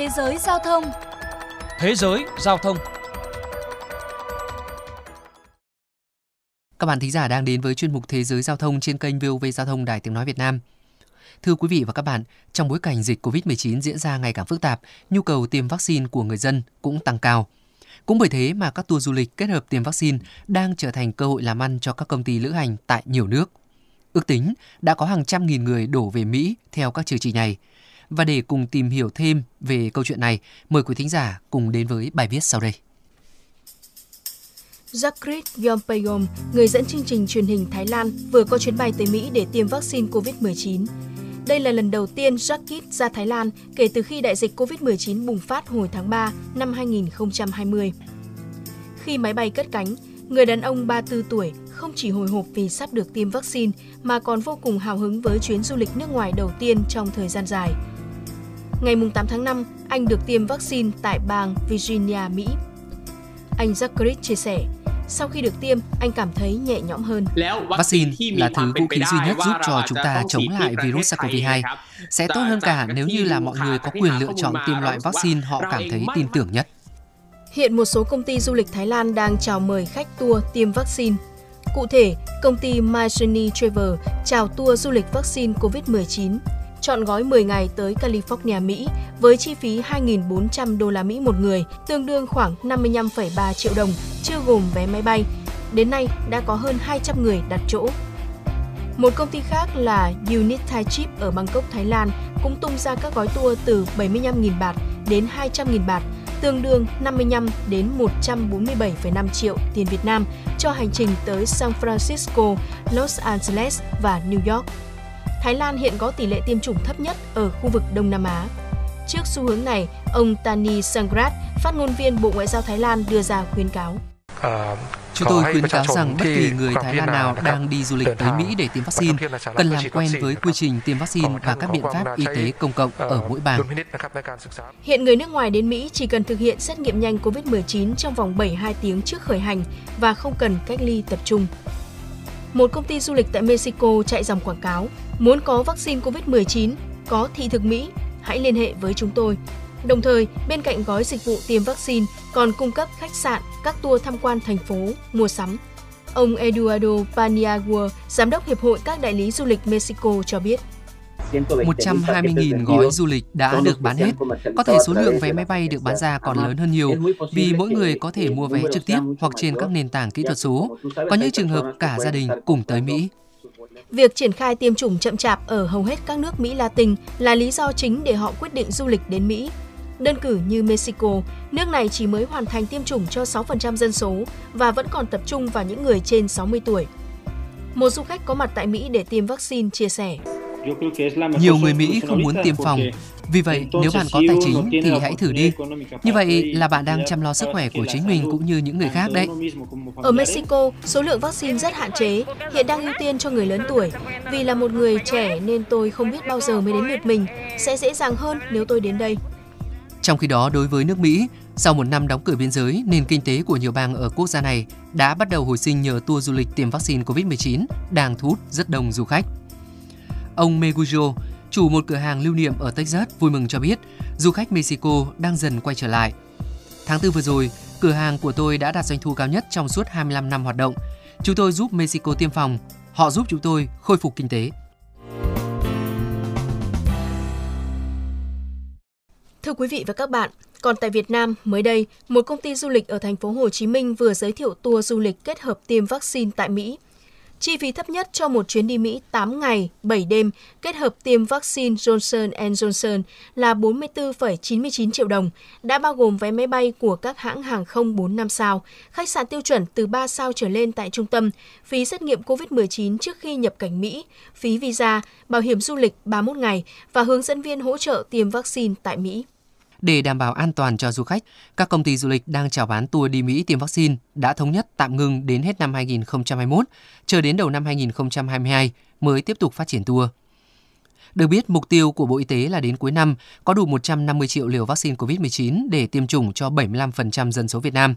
Thế giới giao thông Thế giới giao thông Các bạn thính giả đang đến với chuyên mục Thế giới giao thông trên kênh VOV Giao thông Đài Tiếng Nói Việt Nam. Thưa quý vị và các bạn, trong bối cảnh dịch COVID-19 diễn ra ngày càng phức tạp, nhu cầu tiêm vaccine của người dân cũng tăng cao. Cũng bởi thế mà các tour du lịch kết hợp tiêm vaccine đang trở thành cơ hội làm ăn cho các công ty lữ hành tại nhiều nước. Ước tính đã có hàng trăm nghìn người đổ về Mỹ theo các chương trình này. Và để cùng tìm hiểu thêm về câu chuyện này, mời quý thính giả cùng đến với bài viết sau đây. Jakrit Yompayom, người dẫn chương trình truyền hình Thái Lan, vừa có chuyến bay tới Mỹ để tiêm vaccine COVID-19. Đây là lần đầu tiên Jakrit ra Thái Lan kể từ khi đại dịch COVID-19 bùng phát hồi tháng 3 năm 2020. Khi máy bay cất cánh, người đàn ông 34 tuổi không chỉ hồi hộp vì sắp được tiêm vaccine mà còn vô cùng hào hứng với chuyến du lịch nước ngoài đầu tiên trong thời gian dài. Ngày 8 tháng 5, anh được tiêm vaccine tại bang Virginia, Mỹ. Anh Zachary chia sẻ, sau khi được tiêm, anh cảm thấy nhẹ nhõm hơn. Vaccine là thứ vũ khí duy nhất giúp cho chúng ta chống lại virus SARS-CoV-2. Sẽ tốt hơn cả nếu như là mọi người có quyền lựa chọn tiêm loại vaccine họ cảm thấy tin tưởng nhất. Hiện một số công ty du lịch Thái Lan đang chào mời khách tour tiêm vaccine. Cụ thể, công ty My Journey Travel chào tour du lịch vaccine COVID-19 chọn gói 10 ngày tới California, Mỹ với chi phí 2.400 đô la Mỹ một người, tương đương khoảng 55,3 triệu đồng, chưa gồm vé máy bay. Đến nay đã có hơn 200 người đặt chỗ. Một công ty khác là Unit Thai Chip ở Bangkok, Thái Lan cũng tung ra các gói tour từ 75.000 bạt đến 200.000 bạt, tương đương 55 đến 147,5 triệu tiền Việt Nam cho hành trình tới San Francisco, Los Angeles và New York. Thái Lan hiện có tỷ lệ tiêm chủng thấp nhất ở khu vực Đông Nam Á. Trước xu hướng này, ông Tani Sangrat, phát ngôn viên Bộ Ngoại giao Thái Lan đưa ra khuyến cáo. À, Chúng tôi khuyến cáo rằng bất kỳ người Thái Lan nào đang đi du lịch tới Mỹ để tiêm vaccine cần làm quen với quy trình tiêm vaccine và các biện pháp y tế công cộng ở mỗi bang. Hiện người nước ngoài đến Mỹ chỉ cần thực hiện xét nghiệm nhanh COVID-19 trong vòng 72 tiếng trước khởi hành và không cần cách ly tập trung. Một công ty du lịch tại Mexico chạy dòng quảng cáo Muốn có vaccine COVID-19, có thị thực Mỹ, hãy liên hệ với chúng tôi. Đồng thời, bên cạnh gói dịch vụ tiêm vaccine còn cung cấp khách sạn, các tour tham quan thành phố, mua sắm. Ông Eduardo Paniagua, Giám đốc Hiệp hội các đại lý du lịch Mexico cho biết. 120.000 gói du lịch đã được bán hết. Có thể số lượng vé máy bay được bán ra còn lớn hơn nhiều vì mỗi người có thể mua vé trực tiếp hoặc trên các nền tảng kỹ thuật số. Có những trường hợp cả gia đình cùng tới Mỹ. Việc triển khai tiêm chủng chậm chạp ở hầu hết các nước Mỹ Latin là lý do chính để họ quyết định du lịch đến Mỹ. Đơn cử như Mexico, nước này chỉ mới hoàn thành tiêm chủng cho 6% dân số và vẫn còn tập trung vào những người trên 60 tuổi. Một du khách có mặt tại Mỹ để tiêm vaccine chia sẻ. Nhiều người Mỹ không muốn tiêm phòng, vì vậy nếu bạn có tài chính thì hãy thử đi. Như vậy là bạn đang chăm lo sức khỏe của chính mình cũng như những người khác đấy. Ở Mexico, số lượng vaccine rất hạn chế, hiện đang ưu tiên cho người lớn tuổi. Vì là một người trẻ nên tôi không biết bao giờ mới đến lượt mình, sẽ dễ dàng hơn nếu tôi đến đây. Trong khi đó, đối với nước Mỹ, sau một năm đóng cửa biên giới, nền kinh tế của nhiều bang ở quốc gia này đã bắt đầu hồi sinh nhờ tour du lịch tiêm vaccine COVID-19 đang thu hút rất đông du khách. Ông Megujo, chủ một cửa hàng lưu niệm ở Texas, vui mừng cho biết du khách Mexico đang dần quay trở lại. Tháng 4 vừa rồi, cửa hàng của tôi đã đạt doanh thu cao nhất trong suốt 25 năm hoạt động. Chúng tôi giúp Mexico tiêm phòng, họ giúp chúng tôi khôi phục kinh tế. Thưa quý vị và các bạn, còn tại Việt Nam, mới đây, một công ty du lịch ở thành phố Hồ Chí Minh vừa giới thiệu tour du lịch kết hợp tiêm vaccine tại Mỹ – Chi phí thấp nhất cho một chuyến đi Mỹ 8 ngày, 7 đêm kết hợp tiêm vaccine Johnson Johnson là 44,99 triệu đồng, đã bao gồm vé máy bay của các hãng hàng không 4 năm sao, khách sạn tiêu chuẩn từ 3 sao trở lên tại trung tâm, phí xét nghiệm COVID-19 trước khi nhập cảnh Mỹ, phí visa, bảo hiểm du lịch 31 ngày và hướng dẫn viên hỗ trợ tiêm vaccine tại Mỹ. Để đảm bảo an toàn cho du khách, các công ty du lịch đang chào bán tour đi Mỹ tiêm vaccine đã thống nhất tạm ngừng đến hết năm 2021, chờ đến đầu năm 2022 mới tiếp tục phát triển tour. Được biết, mục tiêu của Bộ Y tế là đến cuối năm có đủ 150 triệu liều vaccine COVID-19 để tiêm chủng cho 75% dân số Việt Nam.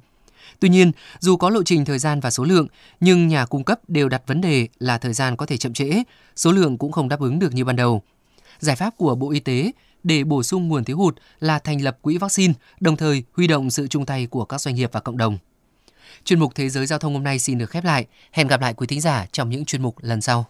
Tuy nhiên, dù có lộ trình thời gian và số lượng, nhưng nhà cung cấp đều đặt vấn đề là thời gian có thể chậm trễ, số lượng cũng không đáp ứng được như ban đầu. Giải pháp của Bộ Y tế để bổ sung nguồn thiếu hụt là thành lập quỹ vaccine, đồng thời huy động sự chung tay của các doanh nghiệp và cộng đồng. Chuyên mục Thế giới Giao thông hôm nay xin được khép lại. Hẹn gặp lại quý thính giả trong những chuyên mục lần sau.